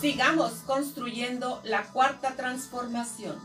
Sigamos construyendo la cuarta transformación.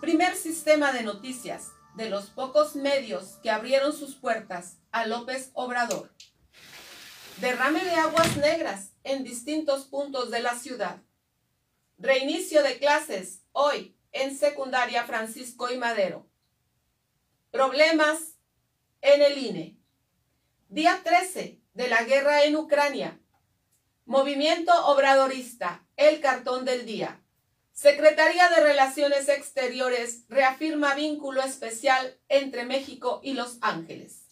Primer sistema de noticias de los pocos medios que abrieron sus puertas a López Obrador. Derrame de aguas negras en distintos puntos de la ciudad. Reinicio de clases hoy en secundaria Francisco y Madero. Problemas en el INE. Día 13 de la guerra en Ucrania. Movimiento Obradorista, el cartón del día. Secretaría de Relaciones Exteriores reafirma vínculo especial entre México y Los Ángeles.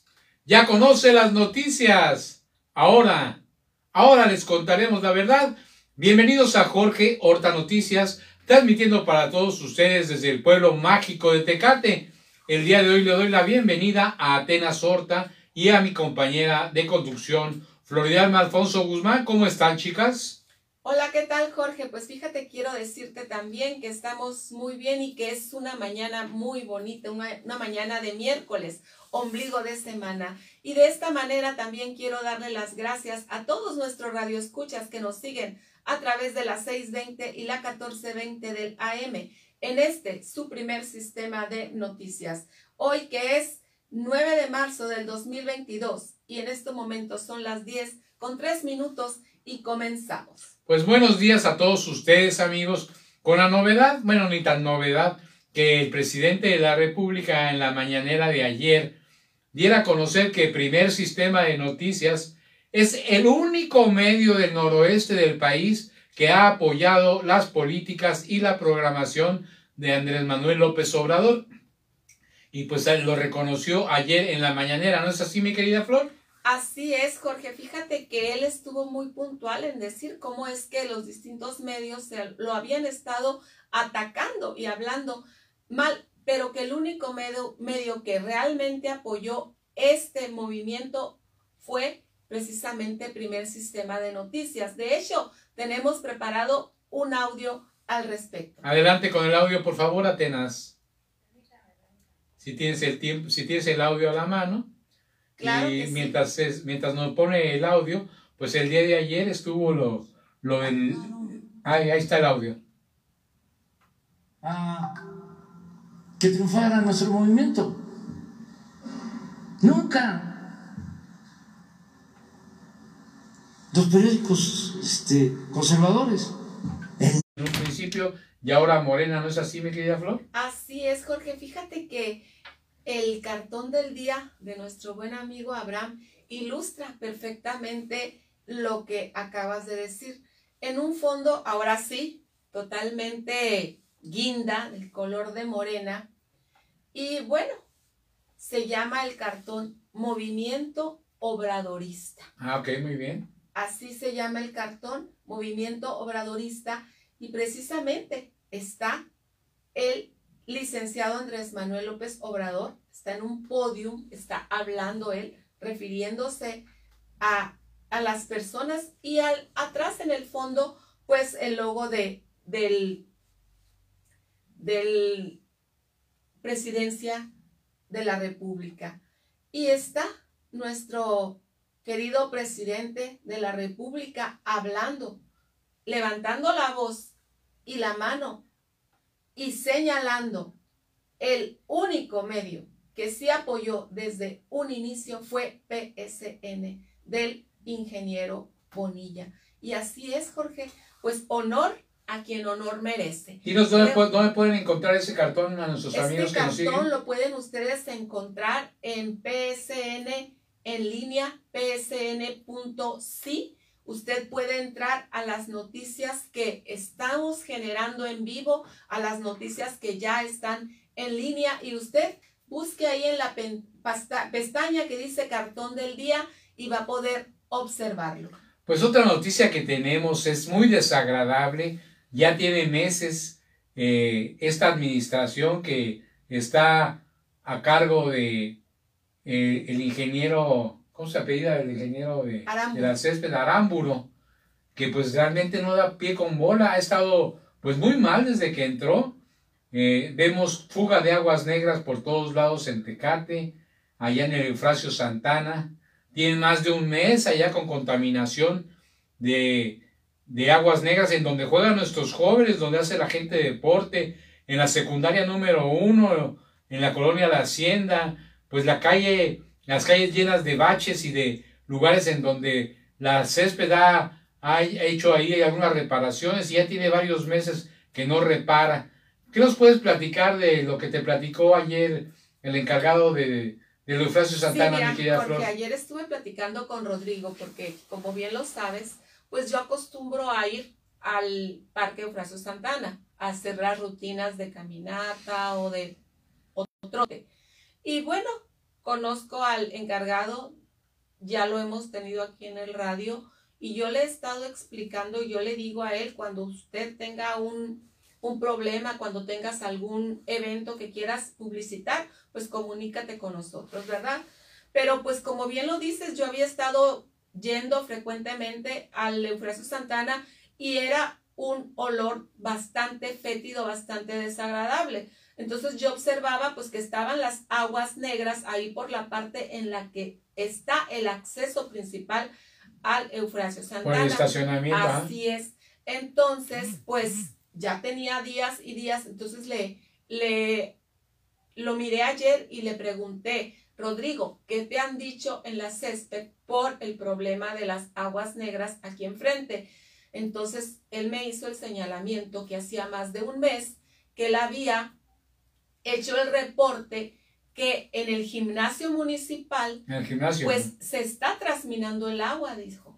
Ya conoce las noticias. Ahora, ahora les contaremos la verdad. Bienvenidos a Jorge Horta Noticias, transmitiendo para todos ustedes desde el pueblo mágico de Tecate. El día de hoy le doy la bienvenida a Atenas Horta y a mi compañera de conducción, Floridalma Alfonso Guzmán. ¿Cómo están, chicas? Hola, ¿qué tal, Jorge? Pues fíjate, quiero decirte también que estamos muy bien y que es una mañana muy bonita, una, una, mañana de miércoles, ombligo de semana. Y de esta manera también quiero darle las gracias a todos nuestros radioescuchas que nos siguen a través de la 620 y la 1420 del AM en este, su primer sistema de noticias. Hoy que es 9 de marzo del 2022 y en este momento son las 10 con 3 minutos y comenzamos. Pues buenos días a todos ustedes amigos, con la novedad, bueno, ni tan novedad, que el presidente de la República en la mañanera de ayer diera a conocer que el primer sistema de noticias es el único medio del noroeste del país que ha apoyado las políticas y la programación de Andrés Manuel López Obrador y pues lo reconoció ayer en la mañanera, ¿no es así, mi querida Flor? Así es, Jorge. Fíjate que él estuvo muy puntual en decir cómo es que los distintos medios lo habían estado atacando y hablando mal, pero que el único medio, que realmente apoyó este movimiento fue precisamente el primer sistema de noticias. De hecho, tenemos preparado un audio al respecto. Adelante con el audio, por favor, Atenas si tienes el tiempo, si tienes el audio a la mano. Claro y que sí. mientras, es, mientras nos pone el audio, pues el día de ayer estuvo lo, lo del... Ahí, ahí está el audio. A que triunfara nuestro movimiento. Nunca. Los periódicos este, conservadores. En un principio y ahora Morena, ¿no es así, mi querida Flor? Así es, Jorge. Fíjate que el cartón del día de nuestro buen amigo Abraham ilustra perfectamente lo que acabas de decir. En un fondo, ahora sí, totalmente guinda, del color de morena. Y bueno, se llama el cartón Movimiento Obradorista. Ah, ok, muy bien. Así se llama el cartón, Movimiento Obradorista. Y precisamente está el licenciado Andrés Manuel López Obrador, está en un podium, está hablando él, refiriéndose a, a las personas y al, atrás en el fondo, pues el logo de, del, del presidencia de la República. Y está nuestro querido presidente de la República hablando, levantando la voz y la mano y señalando el único medio que sí apoyó desde un inicio fue PSN del ingeniero Bonilla. Y así es, Jorge, pues honor a quien honor merece. ¿Y nos, dónde, Pero, dónde, pueden encontrar ese cartón a nuestros este amigos que nos siguen? Este cartón lo pueden ustedes encontrar en PSN en línea, psn.si. Usted puede entrar a las noticias que estamos generando en vivo, a las noticias que ya están en línea y usted busque ahí en la pestaña que dice cartón del día y va a poder observarlo. Pues otra noticia que tenemos es muy desagradable. Ya tiene meses eh, esta administración que está a cargo de eh, el ingeniero ¿cómo se apellida el ingeniero de, de, la césped? Arámburo, que pues realmente no da pie con bola, ha estado pues muy mal desde que entró. Eh, vemos fuga de aguas negras por todos lados en Tecate, allá en el Eufrasio Santana. Tienen más de un mes allá con contaminación de, de Aguas Negras, en donde juegan nuestros jóvenes, donde hace la gente deporte, en la secundaria número uno, en la colonia La Hacienda, pues la calle, las calles llenas de baches y de lugares en donde la césped ha, ha hecho ahí algunas reparaciones y ya tiene varios meses que no repara. ¿Qué nos puedes platicar de lo que te platicó ayer el encargado de, de Eufrasio Santana, sí, mira, porque ayer estuve platicando con Rodrigo, porque como bien lo sabes, pues yo acostumbro a ir al Parque Eufrasio Santana a hacer las rutinas de caminata o de o trote. Y bueno, conozco al encargado, ya lo hemos tenido aquí en el radio, y yo le he estado explicando, yo le digo a él, cuando usted tenga un un problema, cuando tengas algún evento que quieras publicitar, pues comunícate con nosotros, ¿verdad? Pero pues como bien lo dices, yo había estado yendo frecuentemente al Eufrasio Santana y era un olor bastante fétido, bastante desagradable. Entonces yo observaba pues que estaban las aguas negras ahí por la parte en la que está el acceso principal al Eufrasio Santana. Por el estacionamiento. ¿ah? Así es. Entonces, pues ya tenía días y días, entonces le, le, lo miré ayer y le pregunté, Rodrigo, ¿qué te han dicho en la césped por el problema de las aguas negras aquí enfrente? Entonces él me hizo el señalamiento que hacía más de un mes que él había hecho el reporte que en el gimnasio municipal, en el gimnasio, pues se está trasminando el agua, dijo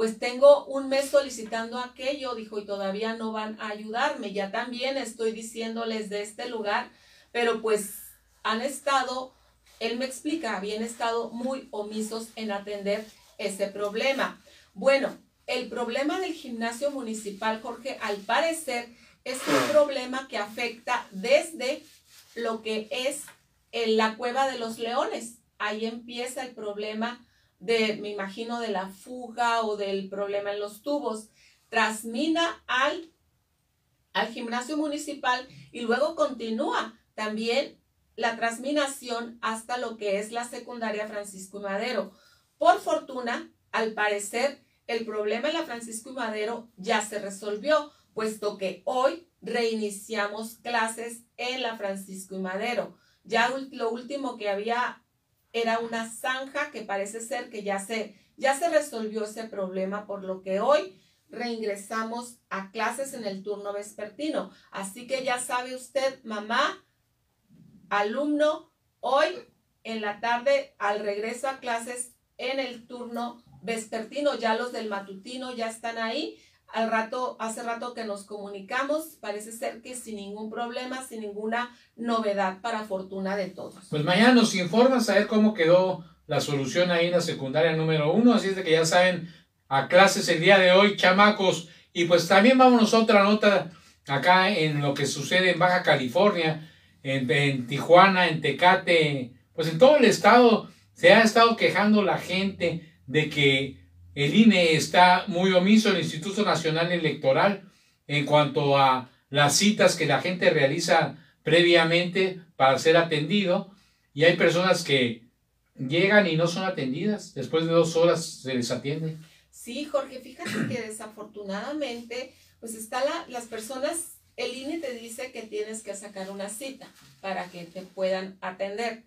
pues tengo un mes solicitando aquello, dijo, y todavía no van a ayudarme. Ya también estoy diciéndoles de este lugar, pero pues han estado, él me explica, habían estado muy omisos en atender ese problema. Bueno, el problema del gimnasio municipal, Jorge, al parecer es un problema que afecta desde lo que es en la cueva de los leones. Ahí empieza el problema de, me imagino, de la fuga o del problema en los tubos, trasmina al, al gimnasio municipal y luego continúa también la transminación hasta lo que es la secundaria Francisco y Madero. Por fortuna, al parecer, el problema en la Francisco y Madero ya se resolvió, puesto que hoy reiniciamos clases en la Francisco y Madero. Ya lo último que había era una zanja que parece ser que ya se, ya se resolvió ese problema, por lo que hoy reingresamos a clases en el turno vespertino. Así que ya sabe usted, mamá, alumno, hoy en la tarde al regreso a clases en el turno vespertino, ya los del matutino ya están ahí al rato, hace rato que nos comunicamos, parece ser que sin ningún problema, sin ninguna novedad para fortuna de todos. Pues mañana nos informas a ver cómo quedó la solución ahí en la secundaria número uno, así es de que ya saben, a clases el día de hoy, chamacos, y pues también vámonos a otra nota acá en lo que sucede en Baja California, en, en Tijuana, en Tecate, pues en todo el estado se ha estado quejando la gente de que el INE está muy omiso, el Instituto Nacional Electoral, en cuanto a las citas que la gente realiza previamente para ser atendido. Y hay personas que llegan y no son atendidas. Después de dos horas se les atiende. Sí, Jorge, fíjate que desafortunadamente, pues está la, las personas, el INE te dice que tienes que sacar una cita para que te puedan atender.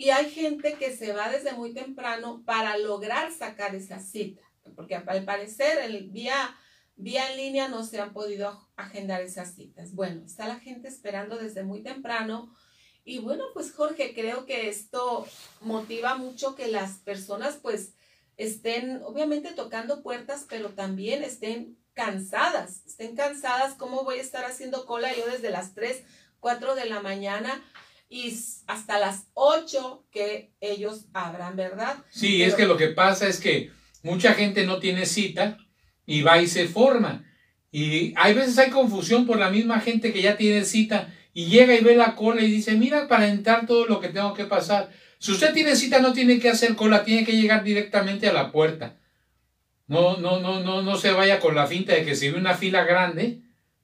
Y hay gente que se va desde muy temprano para lograr sacar esa cita, porque al parecer el vía, vía en línea no se han podido agendar esas citas. Bueno, está la gente esperando desde muy temprano. Y bueno, pues Jorge, creo que esto motiva mucho que las personas pues estén obviamente tocando puertas, pero también estén cansadas, estén cansadas, ¿cómo voy a estar haciendo cola yo desde las 3, 4 de la mañana? Y hasta las 8 que ellos abran, ¿verdad? Sí, es que lo que pasa es que mucha gente no tiene cita y va y se forma. Y hay veces hay confusión por la misma gente que ya tiene cita y llega y ve la cola y dice, mira, para entrar todo lo que tengo que pasar. Si usted tiene cita no tiene que hacer cola, tiene que llegar directamente a la puerta. No, no, no, no, no se vaya con la finta de que si ve una fila grande,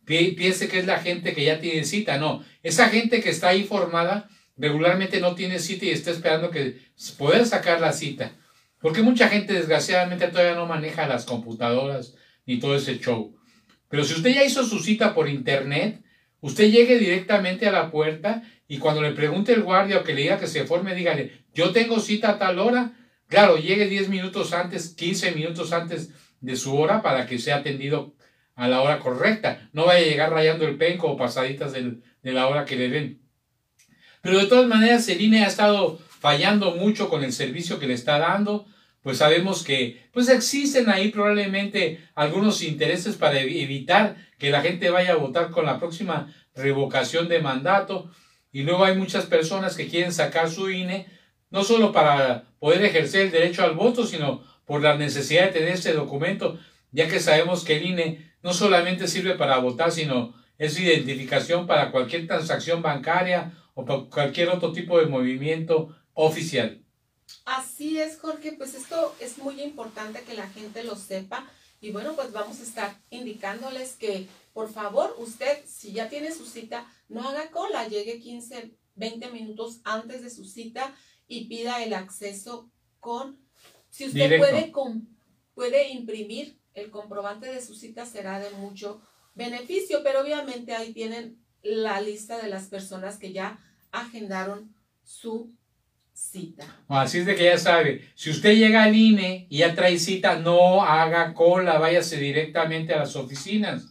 piense que es la gente que ya tiene cita. No, esa gente que está ahí formada regularmente no tiene cita y está esperando que poder sacar la cita. Porque mucha gente desgraciadamente todavía no maneja las computadoras ni todo ese show. Pero si usted ya hizo su cita por internet, usted llegue directamente a la puerta y cuando le pregunte el guardia o que le diga que se forme, dígale, yo tengo cita a tal hora. Claro, llegue 10 minutos antes, 15 minutos antes de su hora para que sea atendido a la hora correcta. No vaya a llegar rayando el penco o pasaditas de la hora que le den. Pero de todas maneras, el INE ha estado fallando mucho con el servicio que le está dando. Pues sabemos que pues existen ahí probablemente algunos intereses para evitar que la gente vaya a votar con la próxima revocación de mandato. Y luego hay muchas personas que quieren sacar su INE, no solo para poder ejercer el derecho al voto, sino por la necesidad de tener este documento, ya que sabemos que el INE no solamente sirve para votar, sino es identificación para cualquier transacción bancaria o para cualquier otro tipo de movimiento oficial. Así es, Jorge, pues esto es muy importante que la gente lo sepa y bueno, pues vamos a estar indicándoles que por favor usted, si ya tiene su cita, no haga cola, llegue 15, 20 minutos antes de su cita y pida el acceso con, si usted puede, con, puede imprimir el comprobante de su cita, será de mucho beneficio, pero obviamente ahí tienen la lista de las personas que ya agendaron su cita. Así es de que ya sabe, si usted llega al INE y ya trae cita, no haga cola, váyase directamente a las oficinas,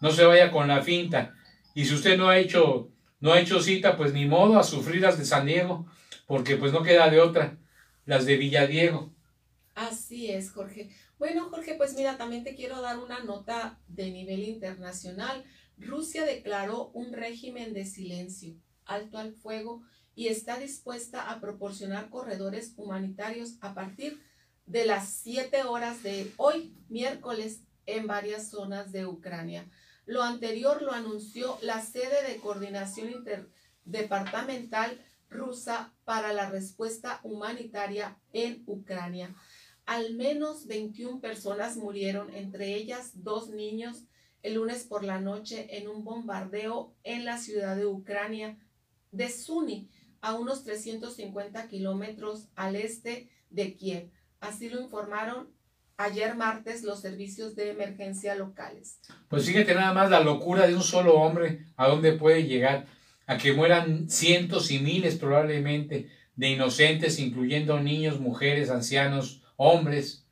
no se vaya con la finta. Y si usted no ha hecho, no ha hecho cita, pues ni modo a sufrir las de San Diego, porque pues no queda de otra, las de Villadiego. Así es, Jorge. Bueno, Jorge, pues mira, también te quiero dar una nota de nivel internacional. Rusia declaró un régimen de silencio, alto al fuego, y está dispuesta a proporcionar corredores humanitarios a partir de las 7 horas de hoy, miércoles, en varias zonas de Ucrania. Lo anterior lo anunció la sede de coordinación interdepartamental rusa para la respuesta humanitaria en Ucrania. Al menos 21 personas murieron, entre ellas dos niños, el lunes por la noche en un bombardeo en la ciudad de Ucrania de Suni, a unos 350 kilómetros al este de Kiev. Así lo informaron ayer martes los servicios de emergencia locales. Pues fíjate nada más la locura de un solo hombre, a dónde puede llegar, a que mueran cientos y miles probablemente de inocentes, incluyendo niños, mujeres, ancianos, hombres,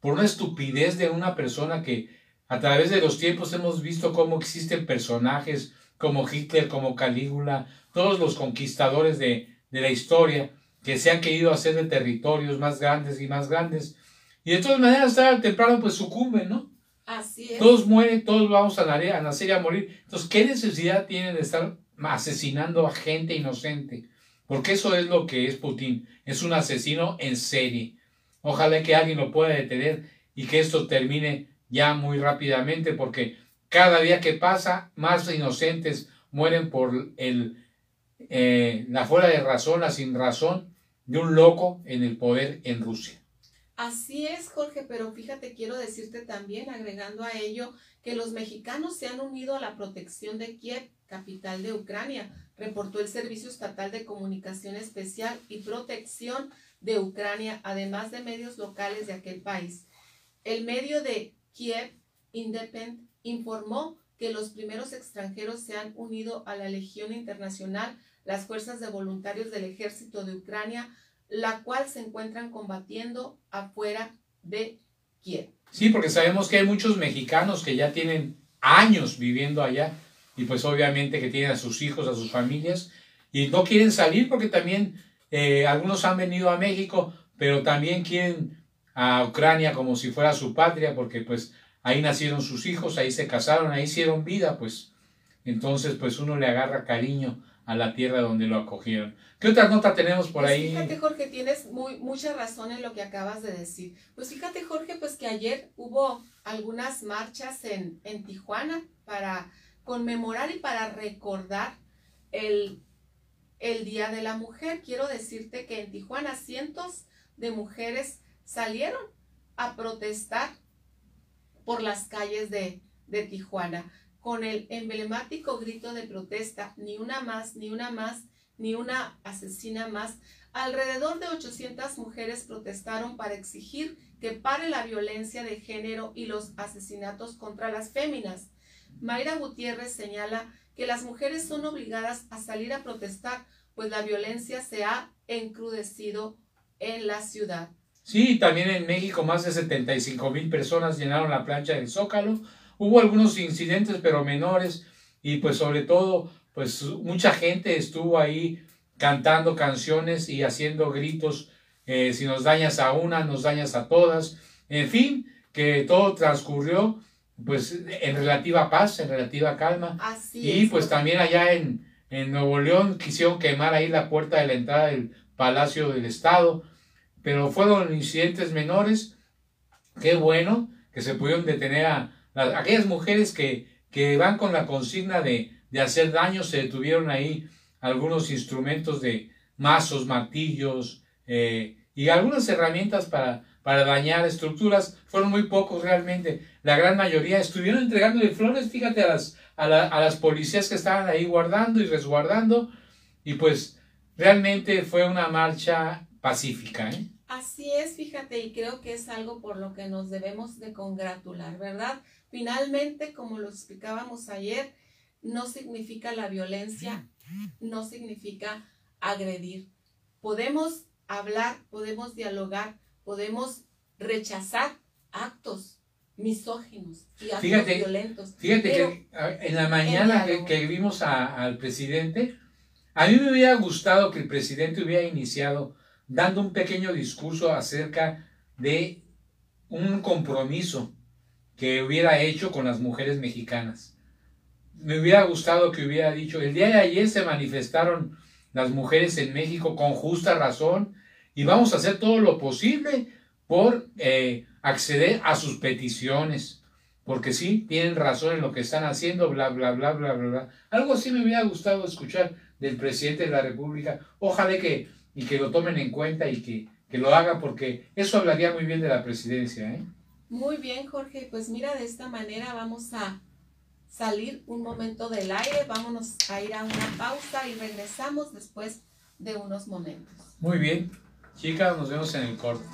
por una estupidez de una persona que a través de los tiempos hemos visto cómo existen personajes como Hitler, como Calígula, todos los conquistadores de, la historia que se han querido hacer de territorios más grandes y más grandes. Y de todas maneras, tarde o temprano, pues sucumben, ¿no? Así es. Todos mueren, todos vamos a, nacer, a nacer y a morir. Entonces, ¿qué necesidad tienen de estar asesinando a gente inocente? Porque eso es lo que es Putin. Es un asesino en serie. Ojalá que alguien lo pueda detener y que esto termine ya muy rápidamente porque cada día que pasa más inocentes mueren por el, eh, la fuera de razón, la sin razón de un loco en el poder en Rusia. Así es, Jorge, pero fíjate, quiero decirte también, agregando a ello, que los mexicanos se han unido a la protección de Kiev, capital de Ucrania, reportó el Servicio Estatal de Comunicación Especial y Protección de Ucrania, además de medios locales de aquel país. El medio de Kiev Independent informó que los primeros extranjeros se han unido a la Legión Internacional, las fuerzas de voluntarios del ejército de Ucrania, la cual se encuentran combatiendo afuera de Kiev. Sí, porque sabemos que hay muchos mexicanos que ya tienen años viviendo allá y pues obviamente que tienen a sus hijos, a sus familias y no quieren salir porque también eh, algunos han venido a México, pero también quieren a Ucrania como si fuera su patria, porque pues ahí nacieron sus hijos, ahí se casaron, ahí hicieron vida, pues entonces pues uno le agarra cariño a la tierra donde lo acogieron. ¿Qué otra nota tenemos por pues ahí? Fíjate, Jorge, tienes muy, mucha razón en lo que acabas de decir. Pues fíjate, Jorge, pues que ayer hubo algunas marchas en, en Tijuana para conmemorar y para recordar el el Día de la Mujer. Quiero decirte que en Tijuana cientos de mujeres salieron a protestar por las calles de, de Tijuana con el emblemático grito de protesta, ni una más, ni una más, ni una asesina más. Alrededor de 800 mujeres protestaron para exigir que pare la violencia de género y los asesinatos contra las féminas. Mayra Gutiérrez señala que las mujeres son obligadas a salir a protestar, pues la violencia se ha encrudecido en la ciudad. Sí, también en México más de 75 mil personas llenaron la plancha del Zócalo. Hubo algunos incidentes, pero menores, y pues sobre todo, pues mucha gente estuvo ahí cantando canciones y haciendo gritos, eh, si nos dañas a una, nos dañas a todas. En fin, que todo transcurrió pues en relativa paz, en relativa calma. Así y pues también allá en, en Nuevo León quisieron quemar ahí la puerta de la entrada del Palacio del Estado, pero fueron incidentes menores. Qué bueno que se pudieron detener a, aquellas mujeres que, que van con la consigna de, de hacer daño, se detuvieron ahí algunos instrumentos de mazos, martillos eh, y algunas herramientas para, para dañar estructuras. Fueron muy pocos realmente. La gran mayoría estuvieron entregándole flores, fíjate, a las, a, las policías que estaban ahí guardando y resguardando. Y pues realmente fue una marcha pacífica. ¿eh? Así es, fíjate, y creo que es algo por lo que nos debemos de congratular, ¿verdad? Finalmente, como lo explicábamos ayer, no significa la violencia, no significa agredir. Podemos hablar, podemos dialogar, podemos rechazar actos misóginos y actos violentos. Fíjate que en la mañana que, vimos al presidente, a mí me hubiera gustado que el presidente hubiera iniciado dando un pequeño discurso acerca de un compromiso que hubiera hecho con las mujeres mexicanas. Me hubiera gustado que hubiera dicho, el día de ayer se manifestaron las mujeres en México con justa razón y vamos a hacer todo lo posible por eh, acceder a sus peticiones. Porque sí, tienen razón en lo que están haciendo, bla, bla, bla, bla, bla, bla. Algo así me hubiera gustado escuchar del presidente de la República. Ojalá que, y que lo tomen en cuenta y que, que lo haga porque eso hablaría muy bien de la presidencia. ¿eh? Muy bien, Jorge. Pues mira, de esta manera vamos a salir un momento del aire. Vámonos a ir a una pausa y regresamos después de unos momentos. Muy bien. Chicas, nos vemos en el corte.